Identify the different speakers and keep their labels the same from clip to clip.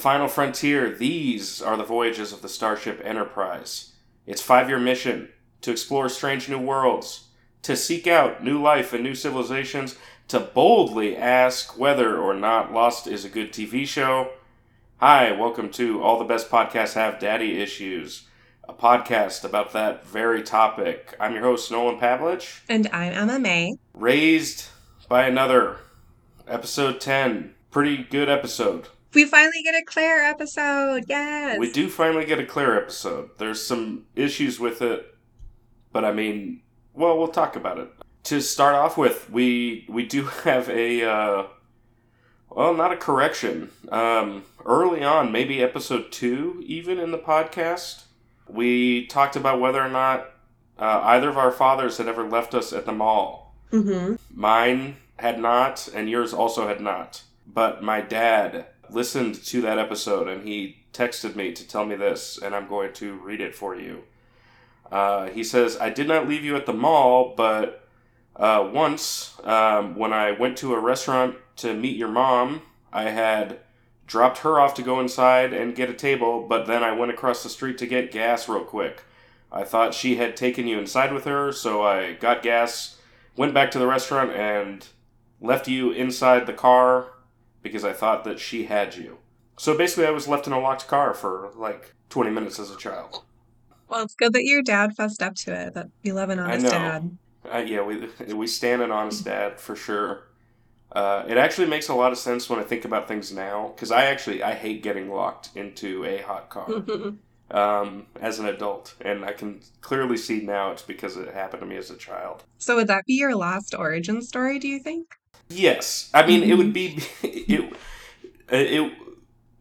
Speaker 1: final frontier, these are the voyages of the Starship Enterprise. Its five year mission to explore strange new worlds, to seek out new life and new civilizations, to boldly ask whether or not Lost is a good TV show. Hi, welcome to All the Best Podcasts Have Daddy Issues, a podcast about that very topic. I'm your host, Nolan Pavlich.
Speaker 2: And I'm Ema May.
Speaker 1: Raised by Another, episode 10. Pretty good episode.
Speaker 2: We finally get a Claire episode. Yes.
Speaker 1: We do finally get a Claire episode. There's some issues with it, but I mean, well, we'll talk about it. To start off with, we we do have a uh, well, not a correction. Um, early on, maybe episode two, even in the podcast, we talked about whether or not uh, either of our fathers had ever left us at the mall.
Speaker 2: Mm-hmm.
Speaker 1: Mine had not, and yours also had not. But my dad listened to that episode and he texted me to tell me this, and I'm going to read it for you. Uh, he says, I did not leave you at the mall, but uh, once um, when I went to a restaurant to meet your mom, I had dropped her off to go inside and get a table, but then I went across the street to get gas real quick. I thought she had taken you inside with her, so I got gas, went back to the restaurant, and left you inside the car because I thought that she had you. So basically, I was left in a locked car for like 20 minutes as a child.
Speaker 2: Well, it's good that your dad fessed up to it. That you love an honest
Speaker 1: know.
Speaker 2: dad.
Speaker 1: Uh, yeah, we we stand an honest dad for sure. Uh, it actually makes a lot of sense when I think about things now because I actually I hate getting locked into a hot car um, as an adult, and I can clearly see now it's because it happened to me as a child.
Speaker 2: so would that be your last origin story? Do you think?
Speaker 1: Yes, I mean it would be it. It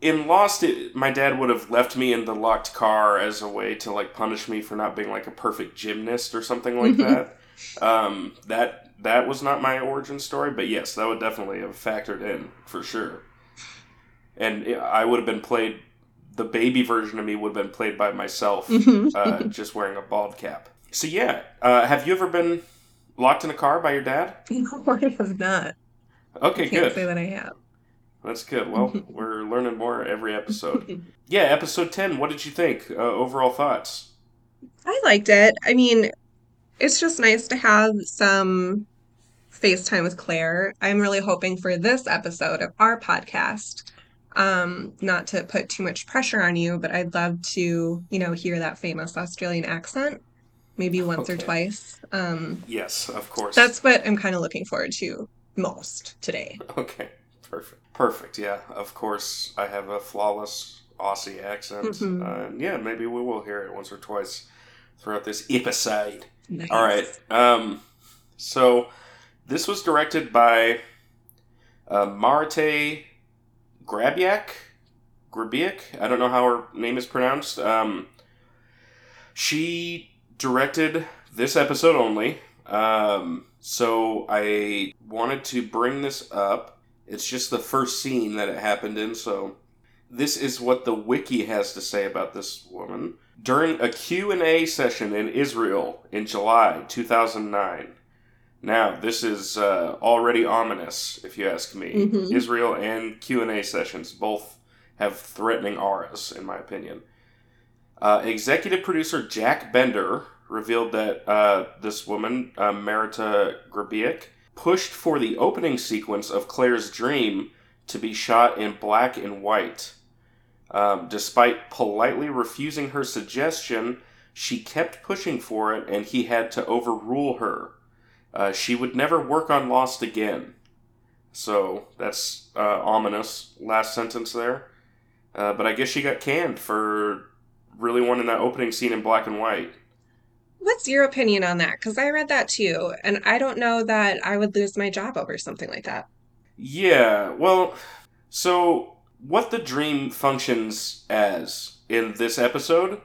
Speaker 1: in Lost, it, my dad would have left me in the locked car as a way to like punish me for not being like a perfect gymnast or something like that. Um, that that was not my origin story, but yes, that would definitely have factored in for sure. And I would have been played. The baby version of me would have been played by myself, uh, just wearing a bald cap. So yeah, uh, have you ever been locked in a car by your dad?
Speaker 2: no, I have not.
Speaker 1: Okay,
Speaker 2: I can't
Speaker 1: good.
Speaker 2: say that I have.
Speaker 1: That's good. Well, we're learning more every episode. Yeah, episode 10. What did you think? Uh, overall thoughts?
Speaker 2: I liked it. I mean, it's just nice to have some FaceTime with Claire. I'm really hoping for this episode of our podcast, um, not to put too much pressure on you, but I'd love to, you know, hear that famous Australian accent, maybe once or twice. Um,
Speaker 1: Yes, of course.
Speaker 2: that's what I'm kind of looking forward to most today.
Speaker 1: Okay, perfect. Perfect, yeah. Of course, I have a flawless Aussie accent.
Speaker 2: Mhm.
Speaker 1: Uh, yeah, maybe we will hear it once or twice throughout this episode.
Speaker 2: Nice.
Speaker 1: All right. Um, so this was directed by uh, Marte Grabiak. Grabiak. I don't know how her name is pronounced. Um, she directed this episode only. Um, so I wanted to bring this up. It's just the first scene that it happened in. So this is what the wiki has to say about this woman during a q&a session in israel in july 2009 now this is uh, already ominous if you ask me
Speaker 2: Mhm.
Speaker 1: israel and q&a sessions both have threatening auras in my opinion uh, executive producer jack bender revealed that uh, this woman uh, marita grabiak pushed for the opening sequence of claire's dream to be shot in black and white um, despite politely refusing her suggestion, she kept pushing for it, and he had to overrule her. Uh, she would never work on Lost again. So that's uh, ominous. Last sentence there. Uh, but I guess she got canned for really wanting that opening scene in black and white.
Speaker 2: What's your opinion on that? Because I read that too, and I don't know that I would lose my job over something like that.
Speaker 1: Yeah, well, so what the dream functions as in this episode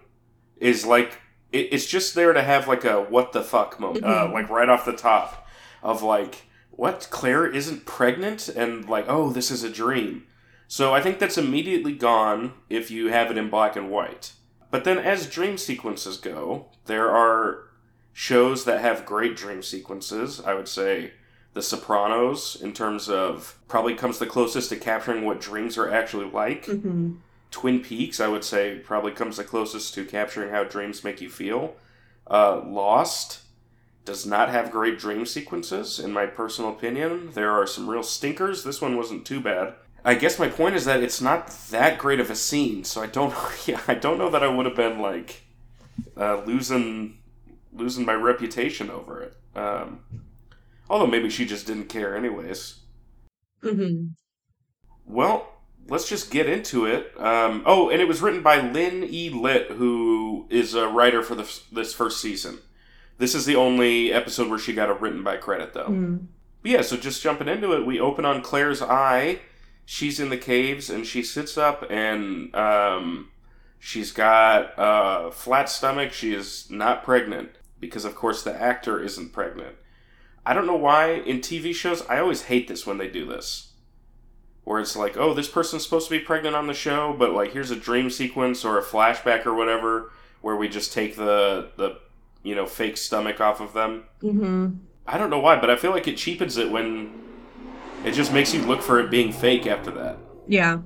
Speaker 1: is like it, it's just there to have like a what the fuck moment, uh,
Speaker 2: Mhm.
Speaker 1: like right off the top of like what Claire isn't pregnant and like oh this is a dream. So I think that's immediately gone if you have it in black and white. But then as dream sequences go, there are shows that have great dream sequences. I would say The Sopranos in terms of probably comes the closest to capturing what dreams are actually like.
Speaker 2: hmm
Speaker 1: Twin Peaks, I would say, probably comes the closest to capturing how dreams make you feel. Uh, Lost does not have great dream sequences, in my personal opinion. There are some real stinkers. This one wasn't too bad. I guess my point is that it's not that great of a scene, so I don't. Yeah, I don't know that I would have been like uh, losing losing my reputation over it. Um, although maybe she just didn't care, anyways.
Speaker 2: hmm
Speaker 1: Well, let's just get into it. Um, oh, and it was written by Lynne E. Litt, who is a writer for the, this first season. This is the only episode where she got a written by credit, though.
Speaker 2: Mm.
Speaker 1: But yeah, so just jumping into it, we open on Claire's eye. She's in the caves and she sits up and um, she's got a flat stomach. She is not pregnant because, of course, the actor isn't pregnant. I don't know why in TV shows I always hate this when they do this. Where it's like, oh, this person's supposed to be pregnant on the show, but like here's a dream sequence or a flashback or whatever where we just take the the you know fake stomach off of them.
Speaker 2: hmm
Speaker 1: I don't know why, but I feel like it cheapens it when it just makes you look for it being fake after that.
Speaker 2: Yeah.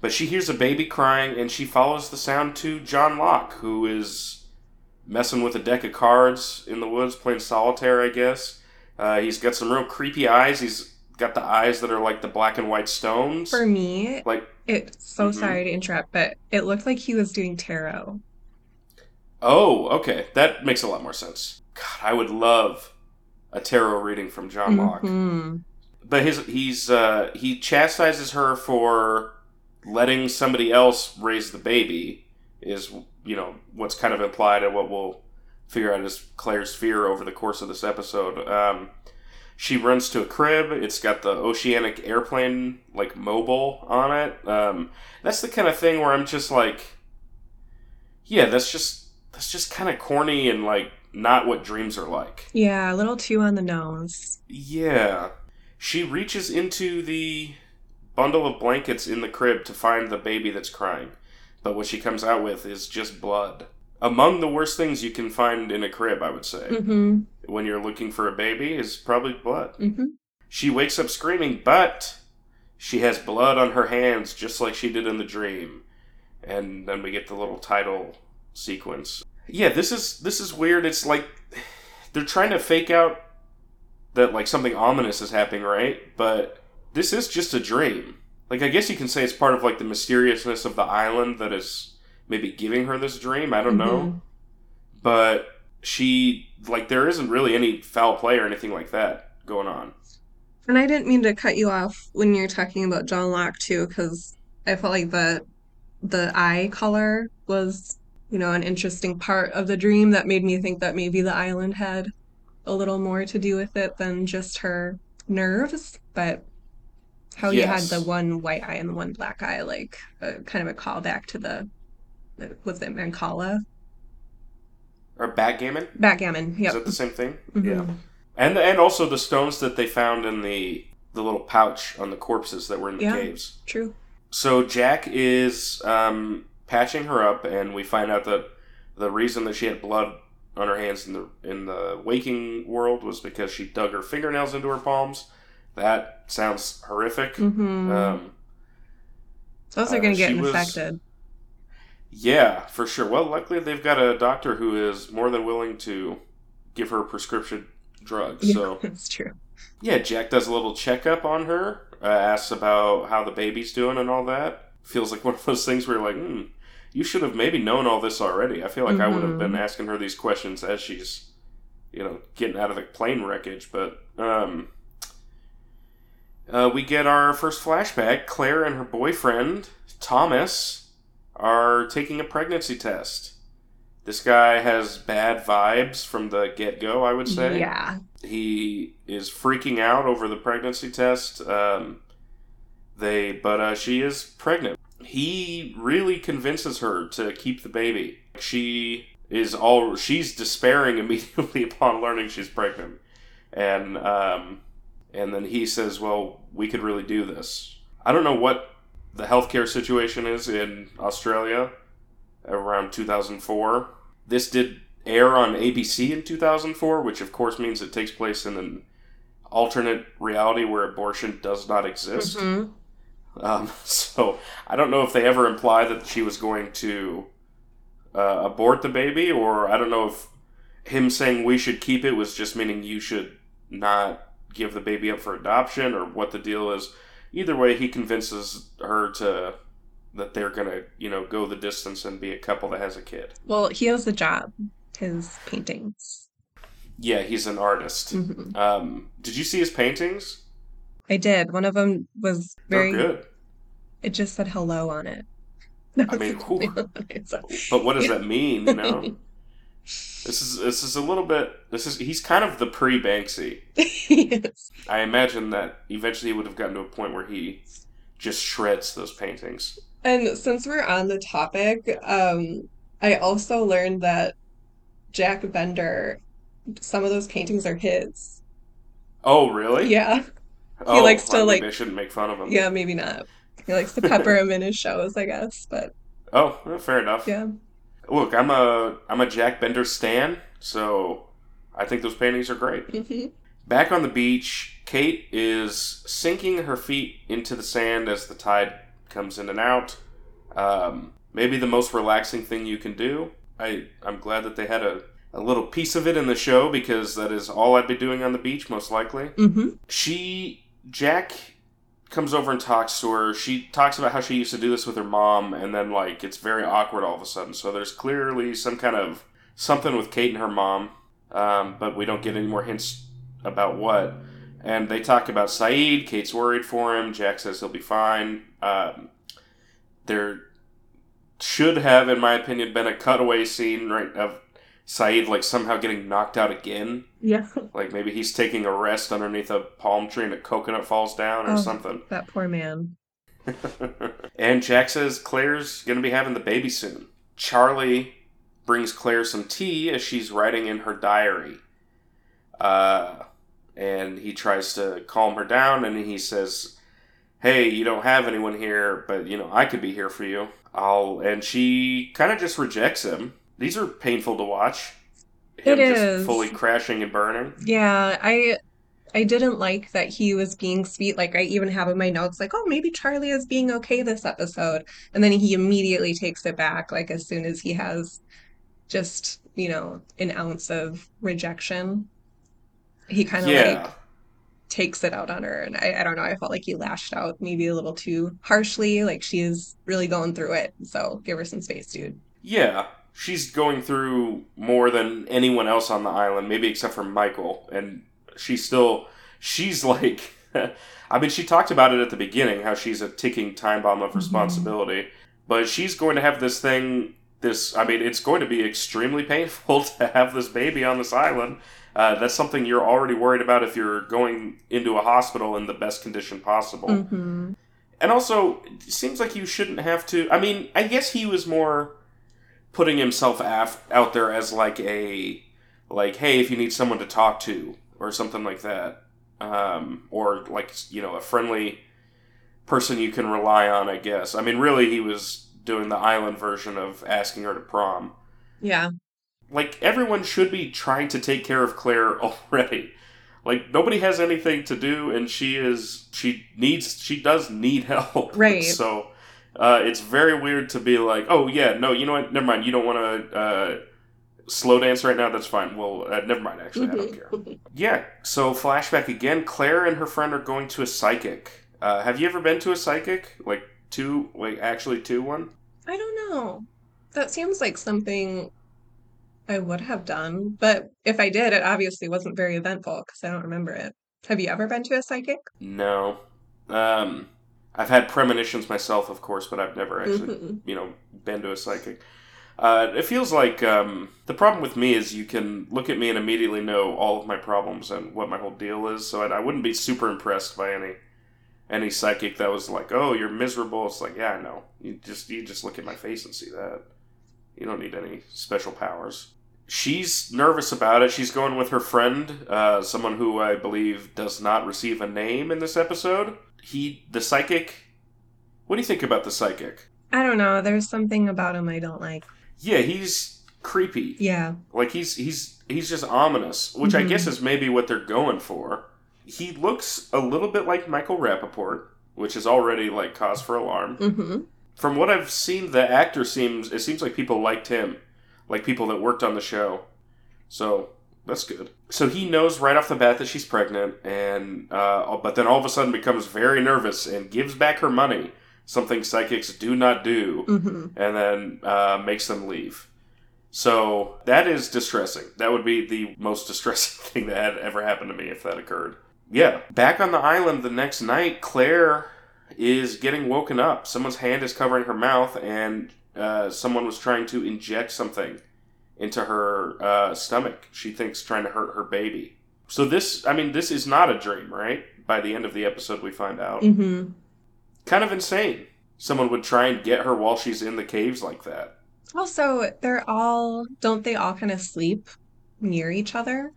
Speaker 1: But she hears a baby crying and she follows the sound to John Locke, who is messing with a deck of cards in the woods, playing solitaire, I guess. Uh, he's got some real creepy eyes. He's got the eyes that are like the black and white stones.
Speaker 2: For me,
Speaker 1: Like,
Speaker 2: it. So
Speaker 1: Mhm.
Speaker 2: sorry to interrupt, but it looked like he was doing tarot.
Speaker 1: oh, okay, that makes a lot more sense. God, I would love a tarot reading from John Locke.
Speaker 2: Mhm.
Speaker 1: But his he's uh, he chastises her for letting somebody else raise the baby is you know what's kind of implied and what we'll figure out is Claire's fear over the course of this episode. Um, she runs to a crib. It's got the oceanic airplane like mobile on it. Um, that's the kind of thing where I'm just like, yeah, that's just that's just kind of corny and like not what dreams are like.
Speaker 2: Yeah, a little too on the nose.
Speaker 1: Yeah. She reaches into the bundle of blankets in the crib to find the baby that's crying. But what she comes out with is just blood. Among the worst things you can find in a crib, I would say,
Speaker 2: hmm
Speaker 1: when you're looking for a baby, is probably blood.
Speaker 2: hmm
Speaker 1: She wakes up screaming, but she has blood on her hands just like she did in the dream. And then we get the little title sequence. Yeah, this is this is weird. It's like they're trying to fake out that like something ominous is happening, right? But this is just a dream. Like I guess you can say it's part of like the mysteriousness of the island that is maybe giving her this dream. I don't know. Mm-hmm. But she like there isn't really any foul play or anything like that going on.
Speaker 2: And I didn't mean to cut you off when you're talking about John Locke too, because I felt like the the eye color was, you know, an interesting part of the dream that made me think that maybe the island had a little more to do with it than just her nerves. But how you had the one white eye and the one black eye, like uh, kind of a callback to the, the was it Mancala?
Speaker 1: Or backgammon?
Speaker 2: Backgammon.
Speaker 1: Yeah.
Speaker 2: Is
Speaker 1: that the same thing?
Speaker 2: Mhm.
Speaker 1: Yeah. And and also the stones that they found in the the little pouch on the corpses that were in the
Speaker 2: Yeah.
Speaker 1: caves.
Speaker 2: True.
Speaker 1: So Jack is um, patching her up, and we find out that the reason that she had blood on her hands in the in the waking world was because she dug her fingernails into her palms. That sounds horrific.
Speaker 2: hmm
Speaker 1: Um,
Speaker 2: Those are
Speaker 1: uh,
Speaker 2: going to get
Speaker 1: she was-
Speaker 2: infected.
Speaker 1: yeah, for sure. Well, luckily they've got a doctor who is more than willing to give her prescription drugs.
Speaker 2: Yeah,
Speaker 1: So
Speaker 2: that's true.
Speaker 1: Yeah, Jack does a little checkup on her, uh, asks about how the baby's doing and all that. Feels like one of those things where you're like, hmm, you should have maybe known all this already. I feel like I would have been asking her these questions as she's, you know, getting out of the plane wreckage. But um, uh, we get our first flashback. Claire and her boyfriend, Thomas, are taking a pregnancy test. This guy has bad vibes from the get go, I would say
Speaker 2: Yeah.
Speaker 1: he is freaking out over the pregnancy test. Um, they, but uh, she is pregnant. He really convinces her to keep the baby. She is all she's despairing immediately upon learning she's pregnant, and um, and then he says, "Well, we could really do this." I don't know what the healthcare situation is in Australia around 2004. This did air on ABC in 2004, which of course means it takes place in an alternate reality where abortion does not exist.
Speaker 2: Mhm.
Speaker 1: Um, so I don't know if they ever imply that she was going to uh, abort the baby, or I don't know if him saying we should keep it was just meaning you should not give the baby up for adoption, or what the deal is. Either way, he convinces her to that they're gonna, you know, go the distance and be a couple that has a kid.
Speaker 2: Well, he has a job. His paintings.
Speaker 1: Yeah, he's an artist.
Speaker 2: Mhm.
Speaker 1: Um, did you see his paintings?
Speaker 2: I did. One of them was very.
Speaker 1: They're good.
Speaker 2: It just said hello on it.
Speaker 1: I mean, whew. But what does that mean? You know, this is this is a little bit. This is he's kind of the pre Banksy.
Speaker 2: Yes.
Speaker 1: I imagine that eventually he would have gotten to a point where he just shreds those paintings.
Speaker 2: And since we're on the topic, um, I also learned that Jack Bender, some of those paintings are his.
Speaker 1: Oh, really?
Speaker 2: Yeah.
Speaker 1: Oh,
Speaker 2: likes to, like-
Speaker 1: shouldn't make fun of him.
Speaker 2: Yeah, maybe not. He likes to pepper him in his shows, I guess. But
Speaker 1: Oh, well, fair enough.
Speaker 2: yeah.
Speaker 1: Look, I'm a I'm a Jack Bender stan, so I think those paintings are great.
Speaker 2: hmm
Speaker 1: Back on the beach, Kate is sinking her feet into the sand as the tide comes in and out. Um, maybe the most relaxing thing you can do. I I'm glad that they had a, a little piece of it in the show because that is all I'd be doing on the beach most likely.
Speaker 2: hmm
Speaker 1: She Jack comes over and talks to her. She talks about how she used to do this with her mom, and then like it's very awkward all of a sudden. So there's clearly some kind of something with Kate and her mom, um, but we don't get any more hints about what. And they talk about Sayid. Kate's worried for him. Jack says he'll be fine. Um, there should have, in my opinion, been a cutaway scene right of Sayid like somehow getting knocked out again.
Speaker 2: Yeah.
Speaker 1: Like maybe he's taking a rest underneath a palm tree and a coconut falls down or
Speaker 2: Oh.
Speaker 1: something.
Speaker 2: That poor man.
Speaker 1: and Jack says Claire's going to be having the baby soon. Charlie brings Claire some tea as she's writing in her diary. Uh, and he tries to calm her down and he says, Hey, you don't have anyone here, but you know, I could be here for you. I'll and she kind of just rejects him. These are painful to watch. Him
Speaker 2: It
Speaker 1: just
Speaker 2: is.
Speaker 1: fully crashing and burning.
Speaker 2: Yeah, I I didn't like that he was being sweet. Like I even have in my notes like, oh, maybe Charlie is being okay this episode. And then he immediately takes it back, like as soon as he has just, you know, an ounce of rejection. He kind of
Speaker 1: yeah.
Speaker 2: like takes it out on her. And I, I don't know, I felt like he lashed out maybe a little too harshly. Like she is really going through it. So give her some space, dude.
Speaker 1: Yeah, she's going through more than anyone else on the island, maybe except for Michael, and she's still she's like I mean, she talked about it at the beginning how she's a ticking time bomb of responsibility, but she's going to have this thing this I mean, it's going to be extremely painful to have this baby on this island. Uh, that's something you're already worried about if you're going into a hospital in the best condition possible.
Speaker 2: hmm
Speaker 1: And also, it seems like you shouldn't have to. I mean, I guess he was more putting himself af- out there as like a like, hey, if you need someone to talk to or something like that, um, or like you know a friendly person you can rely on. I guess. I mean, really, he was doing the island version of asking her to prom.
Speaker 2: Yeah.
Speaker 1: Like everyone should be trying to take care of Claire already. Like nobody has anything to do, and she is she needs she does need help.
Speaker 2: Right.
Speaker 1: So uh, it's very weird to be like, oh yeah, no, you know what? Never mind. You don't want to uh, slow dance right now. That's fine. Well, uh, never mind. Actually, I don't care. Yeah. So flashback again. Claire and her friend are going to a psychic. Uh, have you ever been to a psychic? Like two? Like actually two one?
Speaker 2: I don't know. That seems like something I would have done, but if I did, it obviously wasn't very eventful because I don't remember it. Have you ever been to a psychic?
Speaker 1: No. Um, I've had premonitions myself, of course, but I've never actually,
Speaker 2: Mhm.
Speaker 1: you know, been to a psychic. Uh, it feels like um, the problem with me is you can look at me and immediately know all of my problems and what my whole deal is. So I, I wouldn't be super impressed by any any psychic that was like, "Oh, you're miserable." It's like, yeah, I know. You just you just look at my face and see that. You don't need any special powers. She's nervous about it. She's going with her friend, uh, someone who I believe does not receive a name in this episode. He, the psychic. What do you think about the psychic?
Speaker 2: I don't know. There's something about him I don't like.
Speaker 1: Yeah, he's creepy.
Speaker 2: Yeah.
Speaker 1: Like he's he's he's just ominous, which I
Speaker 2: Mhm.
Speaker 1: guess is maybe what they're going for. He looks a little bit like Michael Rapaport, which is already like cause for alarm.
Speaker 2: Mm-hmm.
Speaker 1: From what I've seen, the actor seems it seems like people liked him, like people that worked on the show. So that's good. So he knows right off the bat that she's pregnant, and uh, but then all of a sudden becomes very nervous and gives back her money, something psychics do not do,
Speaker 2: Mm-hmm.
Speaker 1: and then uh, makes them leave. So that is distressing. That would be the most distressing thing that had ever happened to me if that occurred. Yeah. Back on the island the next night, Claire is getting woken up. Someone's hand is covering her mouth, and uh, someone was trying to inject something into her uh, stomach. She thinks trying to hurt her baby. So this, I mean, this is not a dream, right? By the end of the episode, we find out.
Speaker 2: Mm-hmm.
Speaker 1: Kind of insane. Someone would try and get her while she's in the caves like that.
Speaker 2: Also, they're all, don't they all kind of sleep near each other?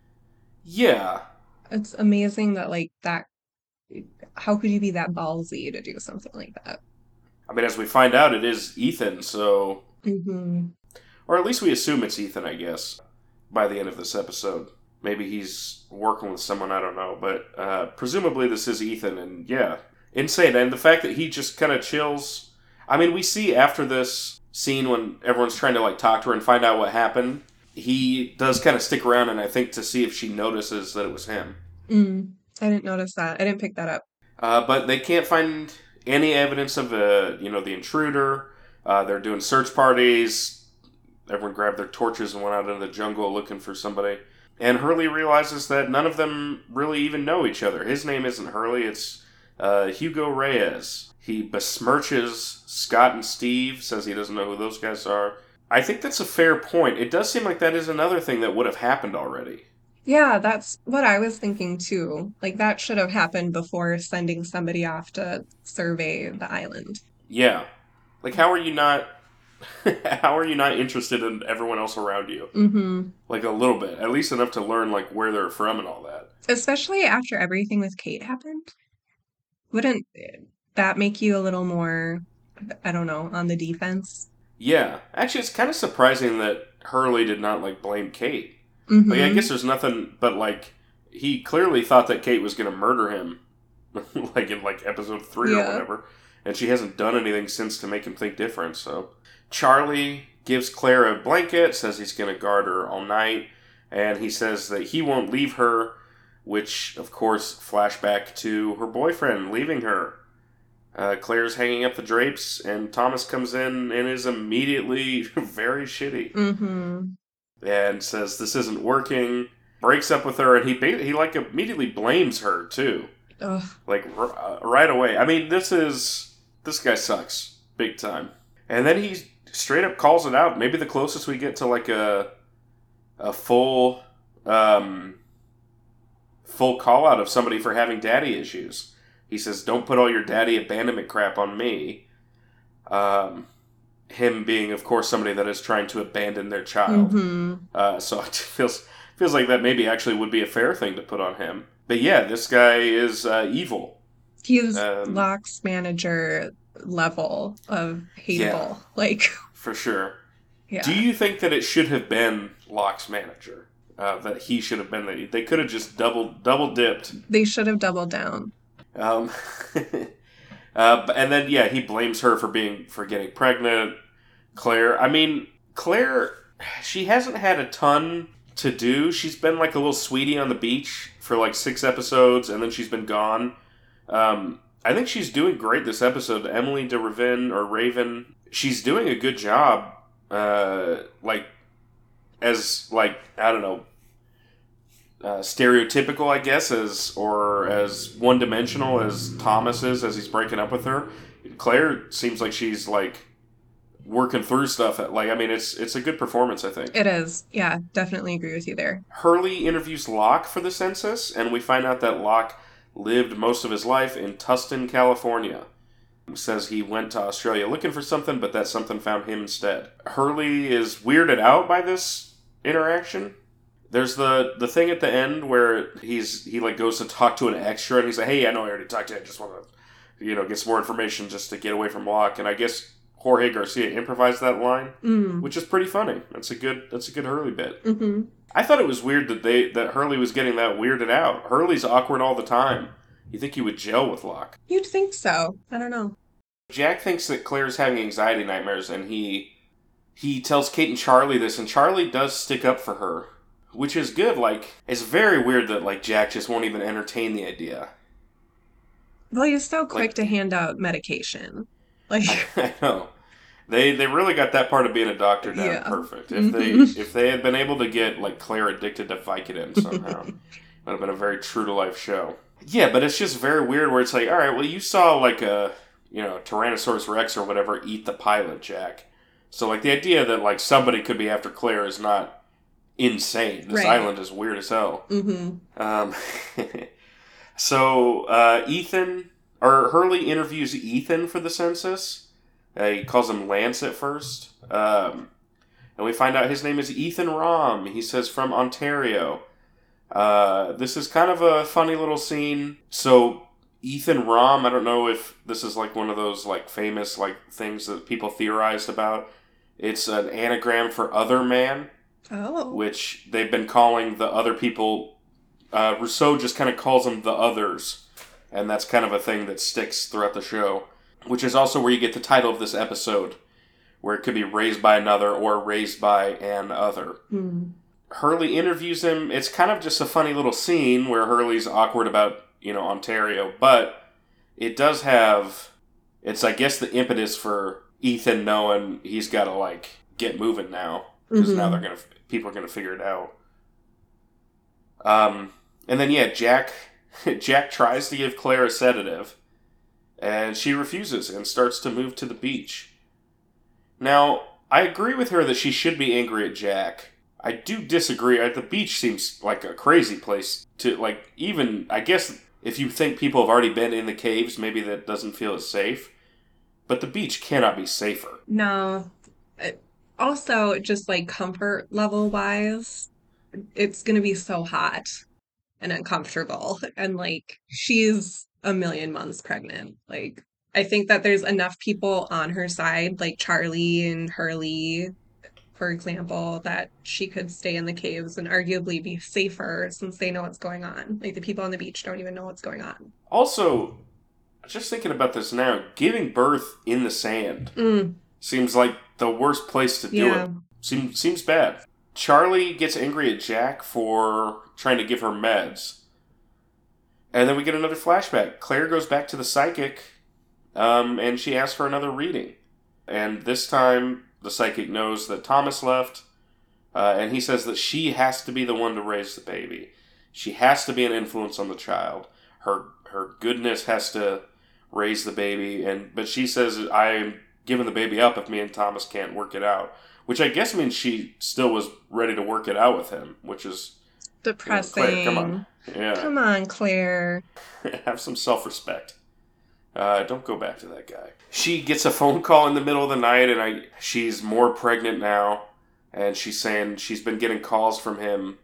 Speaker 1: Yeah,
Speaker 2: It's amazing that, like, that, how could you be that ballsy to do something like that?
Speaker 1: I mean, as we find out, it is Ethan, so.
Speaker 2: Mm-hmm.
Speaker 1: Or at least we assume it's Ethan, I guess, by the end of this episode. Maybe he's working with someone, I don't know. But uh, presumably this is Ethan, and yeah, insane. And the fact that he just kind of chills. I mean, we see after this scene when everyone's trying to, like, talk to her and find out what happened, he does kind of stick around, and I think to see if she notices that it was him.
Speaker 2: Mm. I didn't notice that. I didn't pick that up.
Speaker 1: Uh, but they can't find any evidence of uh, you know the intruder. Uh, they're doing search parties. Everyone grabbed their torches and went out into the jungle looking for somebody. And Hurley realizes that none of them really even know each other. His name isn't Hurley; it's uh, Hugo Reyes. He besmirches Scott and Steve, says he doesn't know who those guys are. I think that's a fair point. It does seem like that is another thing that would have happened already.
Speaker 2: Yeah, that's what I was thinking too. Like, that should have happened before sending somebody off to survey the island.
Speaker 1: Yeah, like how are you not? how are you not interested in everyone else around you?
Speaker 2: Mm-hmm.
Speaker 1: Like a little bit, at least enough to learn like where they're from and all that.
Speaker 2: Especially after everything with Kate happened. Wouldn't that make you a little more, I don't know, on the defense?
Speaker 1: Yeah, actually, it's kind of surprising that Hurley did not like blame Kate.
Speaker 2: Mm-hmm.
Speaker 1: Like I guess there's nothing, but like he clearly thought that Kate was going to murder him, like in like episode three or whatever, and she hasn't done anything since to make him think different. So Charlie gives Claire a blanket, says he's going to guard her all night, and he says that he won't leave her, which of course flashback to her boyfriend leaving her. Uh, Claire's hanging up the drapes, and Thomas comes in and is immediately very shitty
Speaker 2: Mm-hmm.
Speaker 1: and says this isn't working. Breaks up with her, and he he like immediately blames her too,
Speaker 2: Ugh.
Speaker 1: like r- uh, right away. I mean, this is this guy sucks big time. And then he straight up calls it out. Maybe the closest we get to like a a full um, full call out of somebody for having daddy issues. He says, "Don't put all your daddy abandonment crap on me." Um, him being, of course, somebody that is trying to abandon their child.
Speaker 2: Mm-hmm.
Speaker 1: Uh, so it feels feels like that maybe actually would be a fair thing to put on him. But yeah, this guy is uh, evil.
Speaker 2: He's
Speaker 1: Um,
Speaker 2: Locke's manager level of hateable. Like,
Speaker 1: For sure.
Speaker 2: yeah.
Speaker 1: Do you think that it should have been Locke's manager? Uh, that he should have been the, they could have just double double dipped.
Speaker 2: They should have doubled down.
Speaker 1: Um, uh, and then yeah, he blames her for being for getting pregnant. Claire, I mean Claire, she hasn't had a ton to do. She's been like a little sweetie on the beach for like six episodes, and then she's been gone. Um, I think she's doing great this episode. Emilie de Raven or Raven, she's doing a good job. Uh, like as like I don't know, uh, stereotypical, I guess, as or as one dimensional as Thomas is as he's breaking up with her. Claire seems like she's like working through stuff. At, like I mean, it's it's a good performance. I think.
Speaker 2: It is. Yeah, definitely agree with you there.
Speaker 1: Hurley interviews Locke for the census, and we find out that Locke lived most of his life in Tustin, California. Says he went to Australia looking for something, but that something found him instead. Hurley is weirded out by this interaction. There's the the thing at the end where he's he like goes to talk to an extra, and he's like, "Hey, I know I already talked to you. I just want to, you know, get some more information just to get away from Locke." And I guess Jorge Garcia improvised that line,
Speaker 2: Mm.
Speaker 1: which is pretty funny. That's a good that's a good Hurley bit.
Speaker 2: hmm
Speaker 1: I thought it was weird that they that Hurley was getting that weirded out. Hurley's awkward all the time. You think he would gel with Locke?
Speaker 2: You'd think so. I don't know.
Speaker 1: Jack thinks that Claire's having anxiety nightmares, and he he tells Kate and Charlie this, and Charlie does stick up for her, which is good. Like it's very weird that like Jack just won't even entertain the idea.
Speaker 2: Well, you're so quick
Speaker 1: Like-
Speaker 2: to hand out medication. Like,
Speaker 1: I know. They they really got that part of being a doctor down
Speaker 2: Yeah.
Speaker 1: perfect. If they
Speaker 2: Mhm.
Speaker 1: if they had been able to get like Claire addicted to Vicodin somehow, it would have been a very true to life show. Yeah, but it's just very weird where it's like, all right, well you saw like a you know Tyrannosaurus Rex or whatever eat the pilot, Jack. So like the idea that like somebody could be after Claire is not insane. This
Speaker 2: Right.
Speaker 1: island is weird as hell.
Speaker 2: hmm
Speaker 1: Um, so uh, Ethan or Hurley interviews Ethan for the census. Uh, he calls him Lance at first, um, and we find out his name is Ethan Rom. He says from Ontario. Uh, this is kind of a funny little scene. So Ethan Rom, I don't know if this is like one of those like famous like things that people theorized about. It's an anagram for other man
Speaker 2: Oh.
Speaker 1: which they've been calling the other people. Uh, Rousseau just kind of calls them the others, and that's kind of a thing that sticks throughout the show, which is also where you get the title of this episode, where it could be raised by another or raised by an other.
Speaker 2: Hmm.
Speaker 1: Hurley interviews him. It's kind of just a funny little scene where Hurley's awkward about, you know, Ontario, but it does have it's I guess the impetus for Ethan knowing he's got to like get moving now because now
Speaker 2: Mhm.
Speaker 1: they're going to people are going to figure it out. Um and then yeah, Jack Jack tries to give Claire a sedative and she refuses and starts to move to the beach. Now, I agree with her that she should be angry at Jack. I do disagree. The beach seems like a crazy place to like even I guess if you think people have already been in the caves, maybe that doesn't feel as safe. But the beach cannot be safer.
Speaker 2: No. Also, just like comfort level wise, it's gonna be so hot and uncomfortable. And like, she's a million months pregnant. Like, I think that there's enough people on her side, like Charlie and Hurley, for example, that she could stay in the caves and arguably be safer since they know what's going on. Like, the people on the beach don't even know what's going on.
Speaker 1: Also, just thinking about this now, giving birth in the sand
Speaker 2: Mm,
Speaker 1: seems like the worst place to do
Speaker 2: yeah.
Speaker 1: it. Seems seems bad. Charlie gets angry at Jack for trying to give her meds. And then we get another flashback. Claire goes back to the psychic, um, and she asks for another reading. And this time, the psychic knows that Thomas left, uh, and he says that she has to be the one to raise the baby. She has to be an influence on the child. Her her goodness has to raise the baby, and but she says I'm giving the baby up if me and Thomas can't work it out. Which I guess means she still was ready to work it out with him, which is you know,
Speaker 2: Depressing.
Speaker 1: Claire, come on, yeah,
Speaker 2: Come on, Claire.
Speaker 1: have some self respect. Uh, don't go back to that guy. She gets a phone call in the middle of the night, and I she's more pregnant now, and she's saying she's been getting calls from him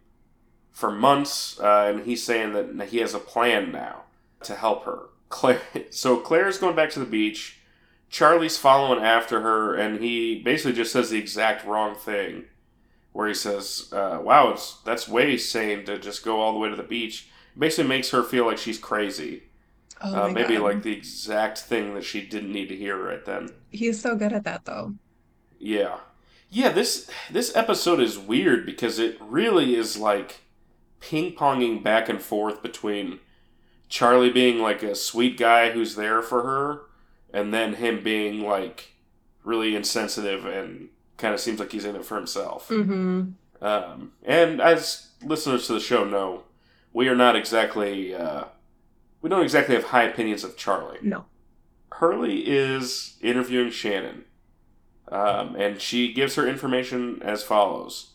Speaker 1: for months, uh, and he's saying that he has a plan now to help her. Claire, so Claire's going back to the beach. Charlie's following after her, and he basically just says the exact wrong thing, where he says, uh, "Wow, it's that's way sane to just go all the way to the beach." Basically, makes her feel like she's crazy.
Speaker 2: Oh
Speaker 1: uh, maybe
Speaker 2: God.
Speaker 1: like the exact thing that she didn't need to hear right then.
Speaker 2: He's so good at that though.
Speaker 1: Yeah, yeah. This this episode is weird because it really is like ping ponging back and forth between Charlie being like a sweet guy who's there for her, and then him being like really insensitive and kind of seems like he's in it for himself.
Speaker 2: Mm-hmm.
Speaker 1: Um, and as listeners to the show know, we are not exactly uh, we don't exactly have high opinions of Charlie.
Speaker 2: No.
Speaker 1: Hurley is interviewing Shannon, um, and she gives her information as follows: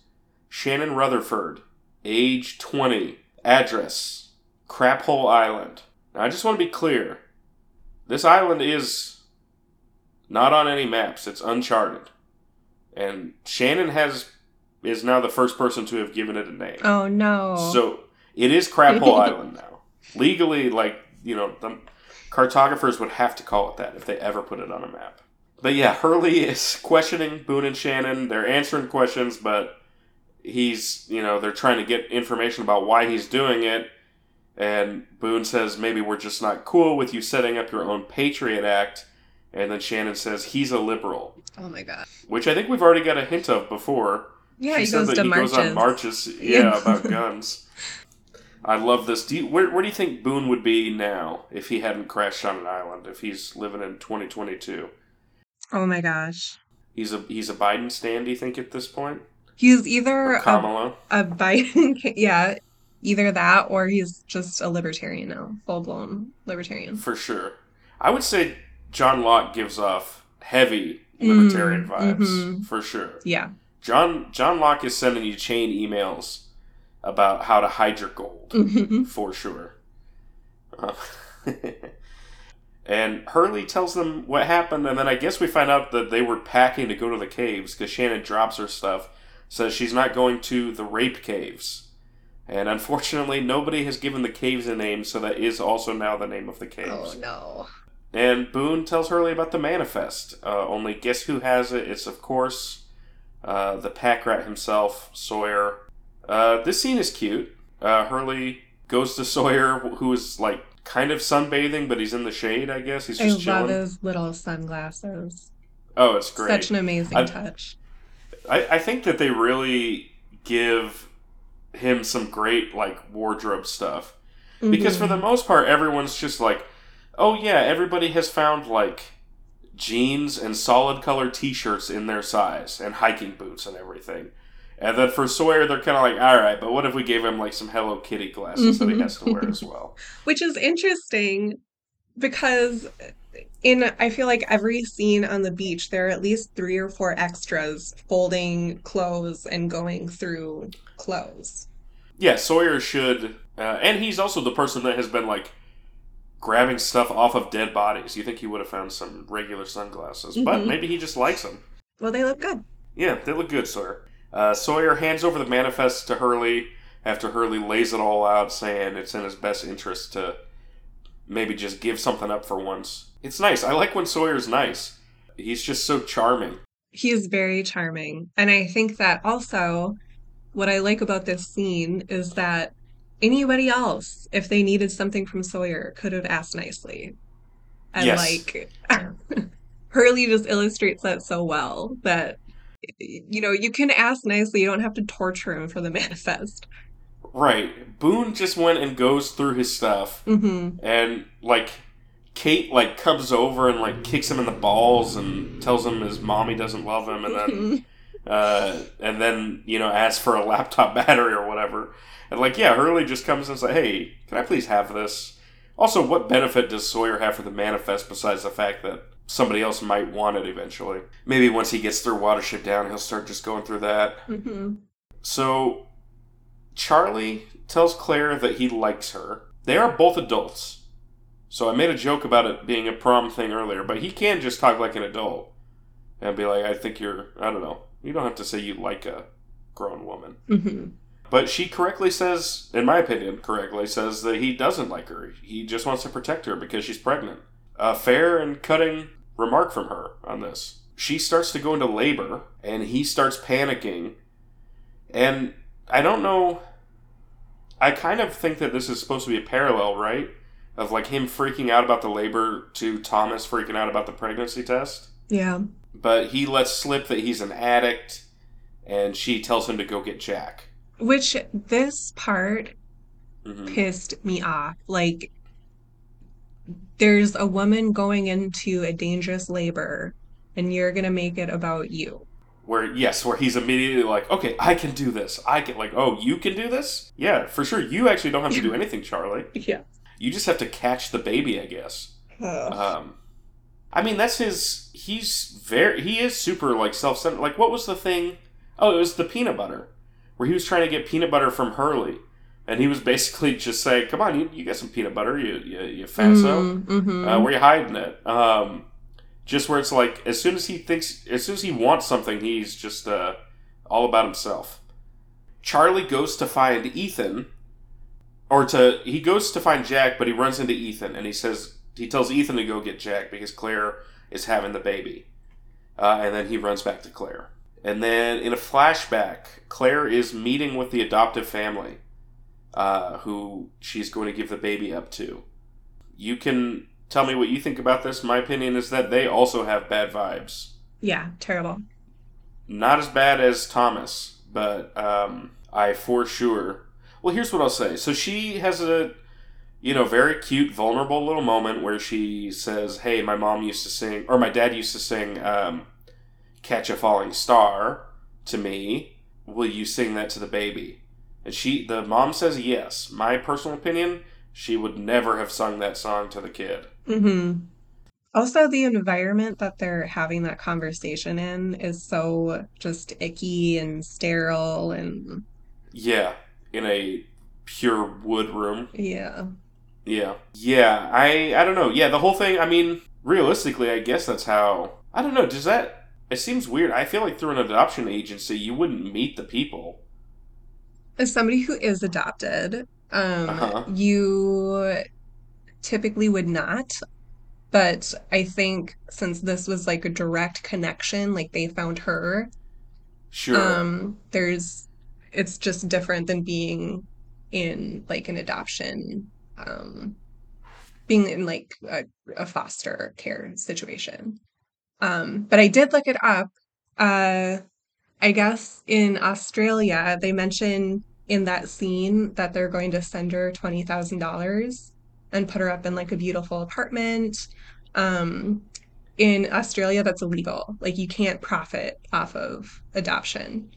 Speaker 1: Shannon Rutherford, age twenty, address Craphole Island. Now, I just want to be clear: this island is not on any maps; it's uncharted, and Shannon has is now the first person to have given it a name.
Speaker 2: Oh no.
Speaker 1: So it is Craphole Island now. Legally, like you know, the cartographers would have to call it that if they ever put it on a map. But yeah, Hurley is questioning Boone and Shannon. They're answering questions, but he's, you know, they're trying to get information about why he's doing it. And Boone says, maybe we're just not cool with you setting up your own Patriot Act. And then Shannon says, he's a liberal.
Speaker 2: Oh my god.
Speaker 1: Which I think we've already got a hint of before.
Speaker 2: Yeah,
Speaker 1: She
Speaker 2: he goes to
Speaker 1: he
Speaker 2: marches.
Speaker 1: goes on marches, yeah,
Speaker 2: Yeah.
Speaker 1: about guns. I love this. Do you, where, where do you think Boone would be now if he hadn't crashed on an island? If he's living in 2022,
Speaker 2: Oh my gosh.
Speaker 1: he's a he's a Biden stand. Do you think at this point,
Speaker 2: He's either
Speaker 1: or
Speaker 2: a,
Speaker 1: Kamala?
Speaker 2: a Biden, yeah, either that or he's just a libertarian now, full blown libertarian.
Speaker 1: For sure, I would say John Locke gives off heavy libertarian
Speaker 2: Mm,
Speaker 1: vibes
Speaker 2: mhm.
Speaker 1: for sure.
Speaker 2: Yeah.
Speaker 1: John John Locke is sending you chain emails about how to hide your gold.
Speaker 2: Mhm.
Speaker 1: for sure. Uh, and Hurley tells them what happened, and then I guess we find out that they were packing to go to the caves because Shannon drops her stuff, says she's not going to the rape caves. And unfortunately, nobody has given the caves a name, so that is also now the name of the caves.
Speaker 2: Oh no.
Speaker 1: And Boone tells Hurley about the manifest. Uh, only guess who has it? It's, of course, uh, the pack rat himself, Sawyer. Uh, this scene is cute. Uh, Hurley goes to Sawyer, who is like kind of sunbathing, but he's in the shade, I guess. He's just
Speaker 2: I
Speaker 1: just
Speaker 2: love
Speaker 1: chilling.
Speaker 2: his little sunglasses.
Speaker 1: Oh, it's great.
Speaker 2: Such an amazing
Speaker 1: I-
Speaker 2: touch.
Speaker 1: I, I think that they really give him some great like wardrobe stuff. Mm-hmm. Because for the most part, everyone's just like, oh yeah, everybody has found like jeans and solid color t-shirts in their size and hiking boots and everything. And then for Sawyer, they're kind of like, all right, but what if we gave him like some Hello Kitty glasses that he has to wear as well?
Speaker 2: Which is interesting because in I feel like every scene on the beach there are at least three or four extras folding clothes and going through clothes.
Speaker 1: Yeah, Sawyer should, uh, and he's also the person that has been like grabbing stuff off of dead bodies. You think he would have found some regular sunglasses, but
Speaker 2: Mhm.
Speaker 1: maybe he just likes them.
Speaker 2: Well, they look good.
Speaker 1: Yeah, they look good, Sawyer. Uh, Sawyer hands over the manifest to Hurley after Hurley lays it all out, saying it's in his best interest to maybe just give something up for once. It's nice. I like when Sawyer's nice. He's just so charming.
Speaker 2: He is very charming. And I think that also what I like about this scene is that anybody else, if they needed something from Sawyer, could have asked nicely. And
Speaker 1: Yes.
Speaker 2: like Hurley just illustrates that so well that you know, you can ask nicely, you don't have to torture him for the manifest.
Speaker 1: Right. Boone just went and goes through his stuff,
Speaker 2: hmm
Speaker 1: and like Kate like comes over and like kicks him in the balls and tells him his mommy doesn't love him, and then uh, and then you know ask for a laptop battery or whatever. And like, yeah, Hurley just comes and says, "Hey, can I please have this?" Also, what benefit does Sawyer have for the manifest besides the fact that somebody else might want it eventually? Maybe once he gets through Watership Down, he'll start just going through that.
Speaker 2: hmm
Speaker 1: So, Charlie tells Claire that he likes her. They are both adults. So I made a joke about it being a prom thing earlier, but he can just talk like an adult and be like, I think you're, I don't know. You don't have to say you like a grown woman.
Speaker 2: hmm
Speaker 1: But she correctly says, in my opinion, correctly says that he doesn't like her. He just wants to protect her because she's pregnant. A fair and cutting remark from her on this. She starts to go into labor, and he starts panicking. And I don't know. I kind of think that this is supposed to be a parallel, right? Of like him freaking out about the labor to Thomas freaking out about the pregnancy test
Speaker 2: Yeah.
Speaker 1: But he lets slip that he's an addict and she tells him to go get jack.
Speaker 2: Which this part
Speaker 1: hmm
Speaker 2: pissed me off. Like, there's a woman going into a dangerous labor, and you're gonna make it about you.
Speaker 1: where yes where he's immediately like okay i can do this. I can like oh you can do this? Yeah for sure. You actually don't have to do anything charlie.
Speaker 2: Yeah.
Speaker 1: you just have to catch the baby i guess. Um i mean that's his he's very he is super like self-centered like what was the thing oh it was the peanut butter where he was trying to get peanut butter from hurley and he was basically just saying come on you, you get some peanut butter you you, you fatso
Speaker 2: Mm-hmm.
Speaker 1: uh, where you hiding it? Um, just where it's like as soon as he thinks, as soon as he wants something, he's just uh, all about himself. Charlie goes to find Ethan, or to he goes to find Jack, but he runs into Ethan, and he says he tells Ethan to go get Jack because Claire is having the baby, Uh, and then he runs back to Claire. And then in a flashback, Claire is meeting with the adoptive family uh, who she's going to give the baby up to. You can tell me what you think about this. My opinion is that they also have bad vibes.
Speaker 2: Yeah, terrible.
Speaker 1: Not as bad as Thomas, but um, I for sure. Well, here's what I'll say. So she has a, you know, very cute, vulnerable little moment where she says, "Hey, my mom used to sing, or my dad used to sing, um, Catch a Falling Star to me. Will you sing that to the baby?" And she, the mom says yes. My personal opinion, she would never have sung that song to the kid.
Speaker 2: Mm-hmm. Also, the environment that they're having that conversation in is so just icky and sterile and
Speaker 1: Yeah, in a pure wood room.
Speaker 2: yeah.
Speaker 1: Yeah. Yeah, I I don't know. Yeah, the whole thing, I mean, realistically, I guess that's how I don't know, does that it seems weird. I feel like through an adoption agency, you wouldn't meet the people.
Speaker 2: As somebody who is adopted, um,
Speaker 1: Uh-huh.
Speaker 2: you typically would not, but I think since this was like a direct connection, like they found her,
Speaker 1: Sure.
Speaker 2: um, there's it's just different than being in like an adoption, um, being in like a, a foster care situation. Um, but I did look it up. Uh, I guess in Australia, they mention in that scene that they're going to send her $20,000 and put her up in like a beautiful apartment. Um, in Australia, that's illegal. Like you can't profit off of adoption.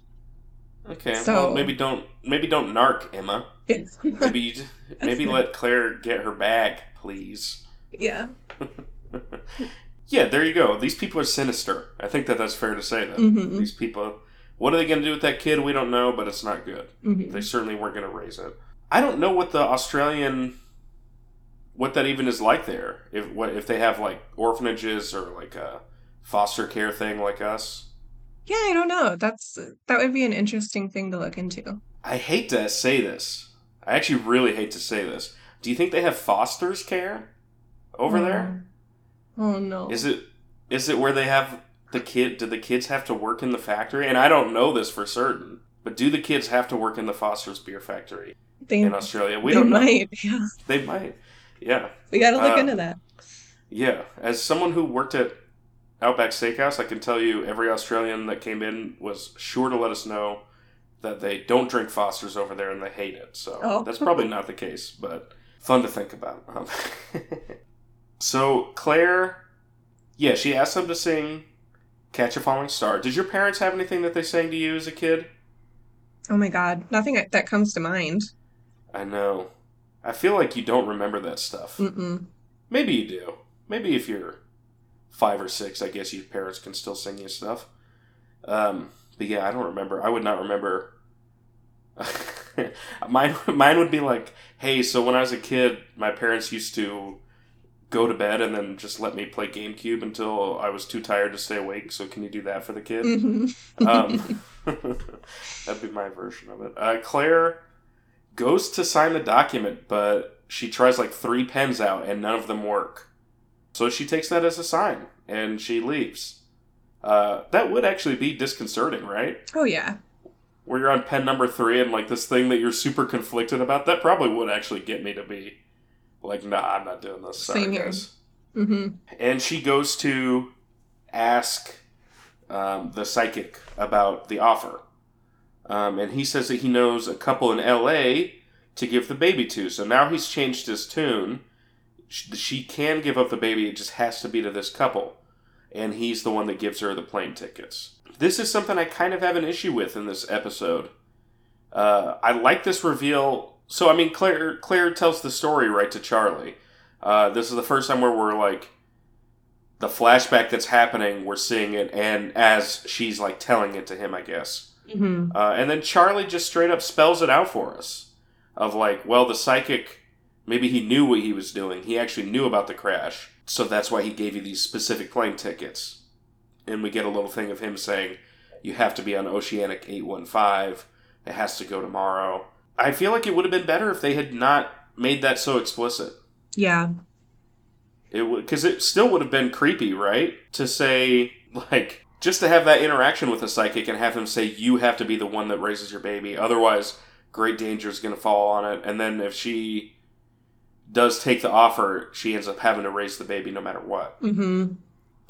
Speaker 1: Okay. Well, maybe don't maybe don't narc
Speaker 2: Ema.
Speaker 1: Maybe you just,
Speaker 2: that's
Speaker 1: maybe let Claire get her bag, please.
Speaker 2: Yeah.
Speaker 1: yeah, there you go. These people are sinister. I think that that's fair to say that.
Speaker 2: hmm
Speaker 1: These people what are they going to do with that kid? We don't know, but it's not good.
Speaker 2: hmm
Speaker 1: They certainly weren't going to raise it. I don't know what the Australian what that even is like there. If what if they have like orphanages or like a foster care thing like us.
Speaker 2: Yeah, I don't know. That's that would be an interesting thing to look into.
Speaker 1: I hate to say this. I actually really hate to say this. Do you think they have fosters care over there?
Speaker 2: Oh no.
Speaker 1: Is it is it where they have the kid do the kids have to work in the factory? And I don't know this for certain, but do the kids have to work in the Foster's beer factory
Speaker 2: They
Speaker 1: in Australia? We
Speaker 2: they
Speaker 1: don't know.
Speaker 2: might. Yeah.
Speaker 1: They might. Yeah.
Speaker 2: We got to look
Speaker 1: Uh,
Speaker 2: into that.
Speaker 1: Yeah, as someone who worked at Outback Steakhouse, I can tell you every Australian that came in was sure to let us know that they don't drink Foster's over there and they hate it. So
Speaker 2: Oh.
Speaker 1: that's probably not the case, but fun to think about. Um, so Claire, yeah, she asked them to sing "Catch a Falling Star." Did your parents have anything that they sang to you as a kid?
Speaker 2: Oh my God. Nothing that comes to mind.
Speaker 1: I know. I feel like you don't remember that stuff.
Speaker 2: Mm-mm.
Speaker 1: Maybe you do. Maybe if you're five or six, I guess your parents can still sing you stuff. Um, but yeah, I don't remember. I would not remember. mine, mine would be like, hey, so when I was a kid, my parents used to go to bed and then just let me play GameCube until I was too tired to stay awake. So can you do that for the kid?
Speaker 2: Mhm.
Speaker 1: Um, that'd be my version of it. Uh, Claire goes to sign the document, but she tries like three pens out and none of them work. So she takes that as a sign and she leaves. Uh, that would actually be disconcerting, right?
Speaker 2: Oh yeah.
Speaker 1: Where you're on pen number three and like this thing that you're super conflicted about, that probably would actually get me to be like, nah, I'm not doing this. Sorry,
Speaker 2: Same here.
Speaker 1: guys
Speaker 2: hmm
Speaker 1: and she goes to ask um, the psychic about the offer. Um, and he says that he knows a couple in LA to give the baby to. So now he's changed his tune. She, she can give up the baby, it just has to be to this couple. And he's the one that gives her the plane tickets. This is something I kind of have an issue with in this episode. Uh, I like this reveal. So, I mean, Claire, Claire tells the story right to Charlie. Uh, this is the first time where we're like, the flashback that's happening, we're seeing it, and as she's like telling it to him, I guess.
Speaker 2: hmm
Speaker 1: Uh, and then Charlie just straight up spells it out for us of like, well, the psychic, maybe he knew what he was doing. He actually knew about the crash, so that's why he gave you these specific plane tickets. And we get a little thing of him saying, you have to be on Oceanic 815, it has to go tomorrow. I feel like it would have been better if they had not made that so explicit.
Speaker 2: Yeah.
Speaker 1: It would because it still would have been creepy, right? To say like just to have that interaction with a psychic and have him say you have to be the one that raises your baby, otherwise great danger is going to fall on it. And then if she does take the offer, she ends up having to raise the baby no matter what.
Speaker 2: Mm-hmm.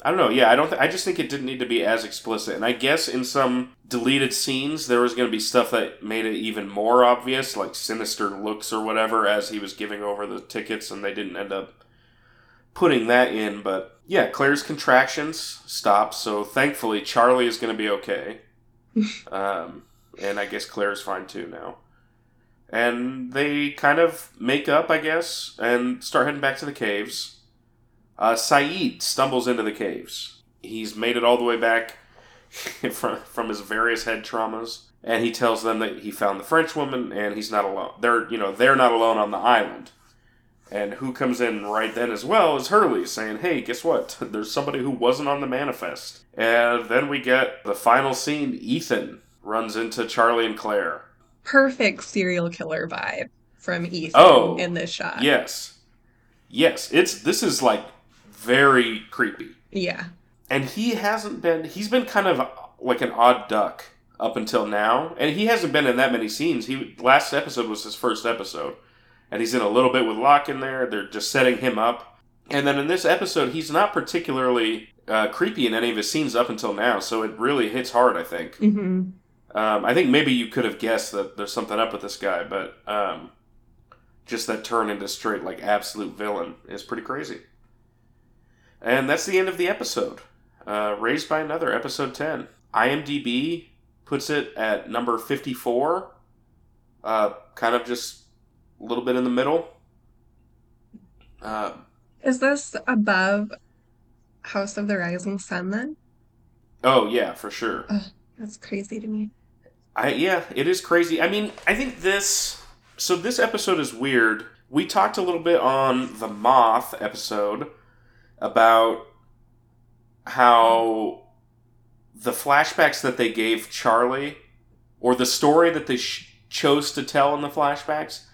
Speaker 1: I don't know. Yeah, I don't. Th- I just think it didn't need to be as explicit. And I guess in some deleted scenes there was going to be stuff that made it even more obvious, like sinister looks or whatever, as he was giving over the tickets, and they didn't end up putting that in. But yeah, Claire's contractions stop. So thankfully, Charlie is going to be okay. um, and I guess Claire's fine too now. And they kind of make up, I guess, and start heading back to the caves. Uh, Sayid stumbles into the caves. He's made it all the way back from, from his various head traumas, and he tells them that he found the French woman and he's not alone. They're you know they're not alone on the island. And who comes in right then as well is Hurley saying, "Hey, guess what? There's somebody who wasn't on the manifest." And then we get the final scene. Ethan runs into Charlie and Claire.
Speaker 2: Perfect serial killer vibe from Ethan
Speaker 1: Oh,
Speaker 2: in this shot.
Speaker 1: Yes, yes. It's this is like very creepy.
Speaker 2: Yeah.
Speaker 1: and he hasn't been he's been kind of like an odd duck up until now. And he hasn't been in that many scenes. He last episode was his first episode. And he's in a little bit with Locke in there. They're just setting him up. And then in this episode he's not particularly uh, creepy in any of his scenes up until now. So it really hits hard i think.
Speaker 2: Mm-hmm.
Speaker 1: um, i think maybe you could have guessed that there's something up with this guy but um, just that turn into straight like absolute villain is pretty crazy and that's the end of the episode. Uh, raised by another, episode 10. IMDb puts it at number 54. Uh, kind of just a little bit in the middle. Uh,
Speaker 2: Is this above House of the Rising Sun then?
Speaker 1: oh, yeah, for sure.
Speaker 2: That's crazy to me.
Speaker 1: I yeah, it is crazy. I mean, I think this so this episode is weird. We talked a little bit on the Moth episode about how the flashbacks that they gave Charlie or the story that they sh- chose to tell in the flashbacks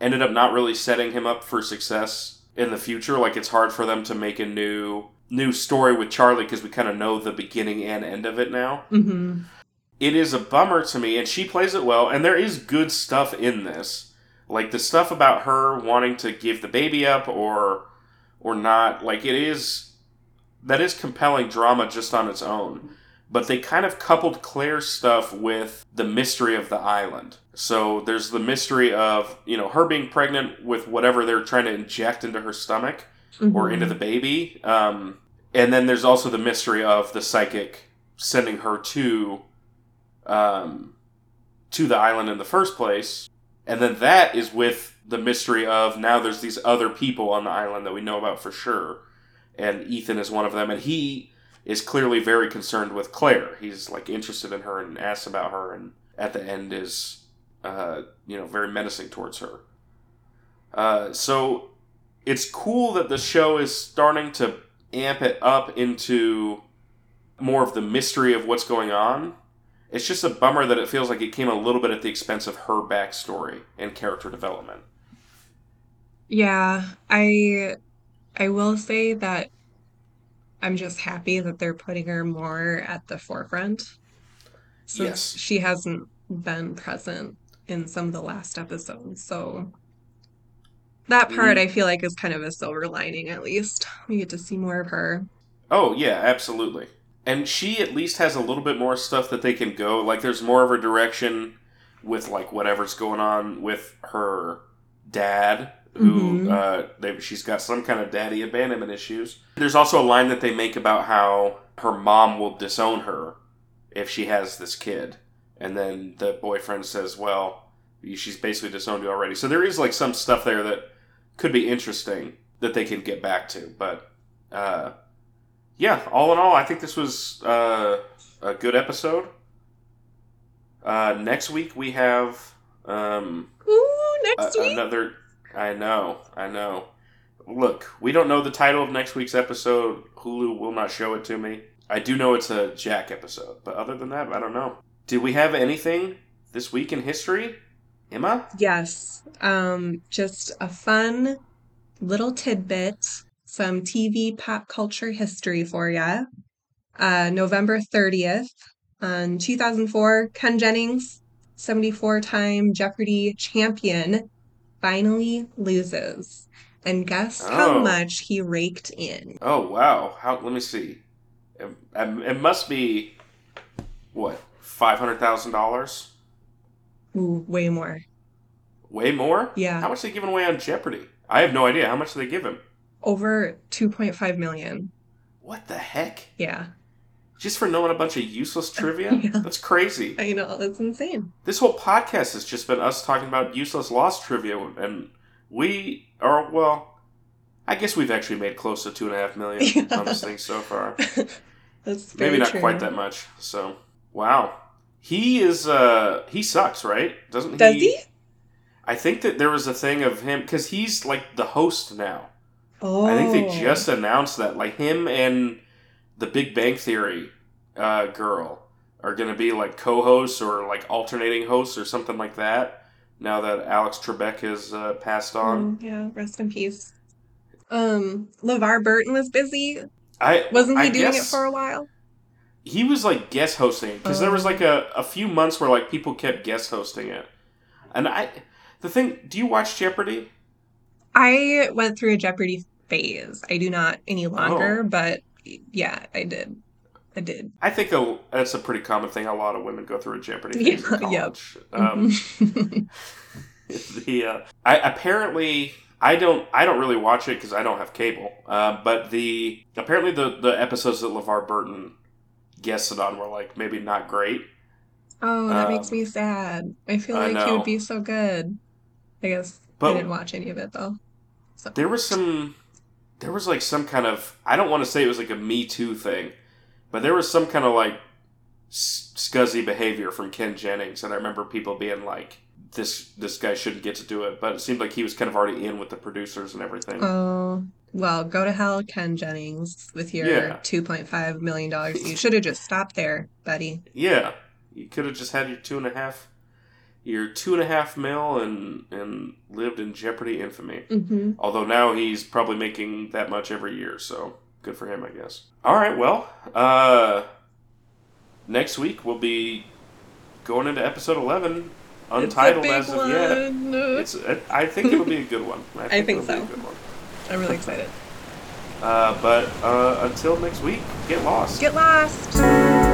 Speaker 1: ended up not really setting him up for success in the future like it's hard for them to make a new new story with Charlie because we kind of know the beginning and end of it now
Speaker 2: Mm-hmm.
Speaker 1: it is a bummer to me, and she plays it well, and there is good stuff in this. Like the stuff about her wanting to give the baby up or or not, like it is that is compelling drama just on its own. But they kind of coupled Claire's stuff with the mystery of the island. So there's the mystery of, you know, her being pregnant with whatever they're trying to inject into her stomach or into the baby. Um, and then there's also the mystery of the psychic sending her to um, to the island in the first place. And then that is with the mystery of now there's these other people on the island that we know about for sure. And Ethan is one of them. And he is clearly very concerned with Claire. He's like interested in her and asks about her. And at the end is, uh, you know, very menacing towards her. Uh, so it's cool that the show is starting to amp it up into more of the mystery of what's going on. It's just a bummer that it feels like it came a little bit at the expense of her backstory and character development.
Speaker 2: Yeah, I I will say that I'm just happy that they're putting her more at the forefront since
Speaker 1: Yes.
Speaker 2: she hasn't been present in some of the last episodes. So that part
Speaker 1: Mm.
Speaker 2: I feel like is kind of a silver lining at least. We get to see more of her.
Speaker 1: Oh, yeah, absolutely. And she at least has a little bit more stuff that they can go. Like, there's more of a direction with, like, whatever's going on with her dad, who,
Speaker 2: Mhm.
Speaker 1: uh, they, she's got some kind of daddy abandonment issues. There's also a line that they make about how her mom will disown her if she has this kid. And then the boyfriend says, well, she's basically disowned you already. So there is, like, some stuff there that could be interesting that they can get back to. But, uh, yeah, all in all, I think this was uh, a good episode. Uh, next week we have um,
Speaker 2: Ooh,
Speaker 1: a-
Speaker 2: week.
Speaker 1: another. I know, I know. Look, we don't know the title of next week's episode. Hulu will not show it to me. I do know it's a Jack episode, but other than that, I don't know. Did we have anything this week in history, Ema?
Speaker 2: Yes, um, just a fun little tidbit, some TV pop culture history for ya. Uh, November 30th, on 2004, Ken Jennings, 74 time Jeopardy champion, finally loses. And guess how
Speaker 1: Oh.
Speaker 2: much he raked in?
Speaker 1: Oh wow! How? Let me see. It, it must be what five hundred thousand dollars?
Speaker 2: Ooh, way more.
Speaker 1: Way more?
Speaker 2: Yeah.
Speaker 1: How much they giving away on Jeopardy? I have no idea. How much do they give him?
Speaker 2: Over 2.5 million.
Speaker 1: What the heck?
Speaker 2: Yeah,
Speaker 1: Just for knowing a bunch of useless trivia?
Speaker 2: Yeah.
Speaker 1: That's crazy.
Speaker 2: I know, that's insane.
Speaker 1: This whole podcast has just been us talking about useless lost trivia, and we are well. I guess we've actually made close to two and a half million
Speaker 2: Yeah.
Speaker 1: on this thing so far.
Speaker 2: That's
Speaker 1: Maybe not
Speaker 2: true.
Speaker 1: quite that much. So, wow. He is. uh He sucks, right? Doesn't he?
Speaker 2: Does he?
Speaker 1: I think that there was a thing of him because he's like the host now.
Speaker 2: Oh.
Speaker 1: I think they just announced that, like him and the Big Bang Theory uh, girl are going to be like co-hosts or like alternating hosts or something like that. Now that Alex Trebek has uh, passed on,
Speaker 2: Mm, yeah, rest in peace. Um, LeVar Burton was busy.
Speaker 1: I
Speaker 2: Wasn't he
Speaker 1: I
Speaker 2: doing it for a while?
Speaker 1: He was like guest hosting because there was
Speaker 2: Oh.
Speaker 1: like a, a few months where like people kept guest hosting it, and I the thing. Do you watch Jeopardy?
Speaker 2: I went through a Jeopardy phase. I do not any
Speaker 1: Oh.
Speaker 2: longer, but yeah, I did. I did.
Speaker 1: I think a, that's a pretty common thing. A lot of women go through a Jeopardy phase
Speaker 2: Yeah,
Speaker 1: in
Speaker 2: yep.
Speaker 1: college. Um,
Speaker 2: Mhm.
Speaker 1: the uh, I apparently I don't I don't really watch it because I don't have cable. Uh, but the apparently the the episodes that LeVar Burton guested on were like maybe not great.
Speaker 2: oh, that makes
Speaker 1: Um,
Speaker 2: me sad. I feel
Speaker 1: I
Speaker 2: like he would be so good. I guess
Speaker 1: But-
Speaker 2: I didn't watch any of it though. So
Speaker 1: There was some there was like some kind of I don't want to say it was like a Me Too thing, but there was some kind of like scuzzy behavior from Ken Jennings, and I remember people being like. This this guy shouldn't get to do it, but it seemed like he was kind of already in with the producers and everything.
Speaker 2: Oh, well, go to hell, Ken Jennings, with your
Speaker 1: Yeah.
Speaker 2: $2.5 million. You should have just stopped there, buddy.
Speaker 1: Yeah, you could have just had your two and a half, your two and a half mil, and and lived in Jeopardy infamy.
Speaker 2: hmm
Speaker 1: Although now he's probably making that much every year, so good for him, I guess. All right, well, uh, next week we'll be going into episode eleven, untitled as of yet. It's I think it'll be a good one. I think,
Speaker 2: think
Speaker 1: it'll be
Speaker 2: so.
Speaker 1: a good one.
Speaker 2: I'm really excited.
Speaker 1: Uh, but uh, until next week, get lost.
Speaker 2: Get lost!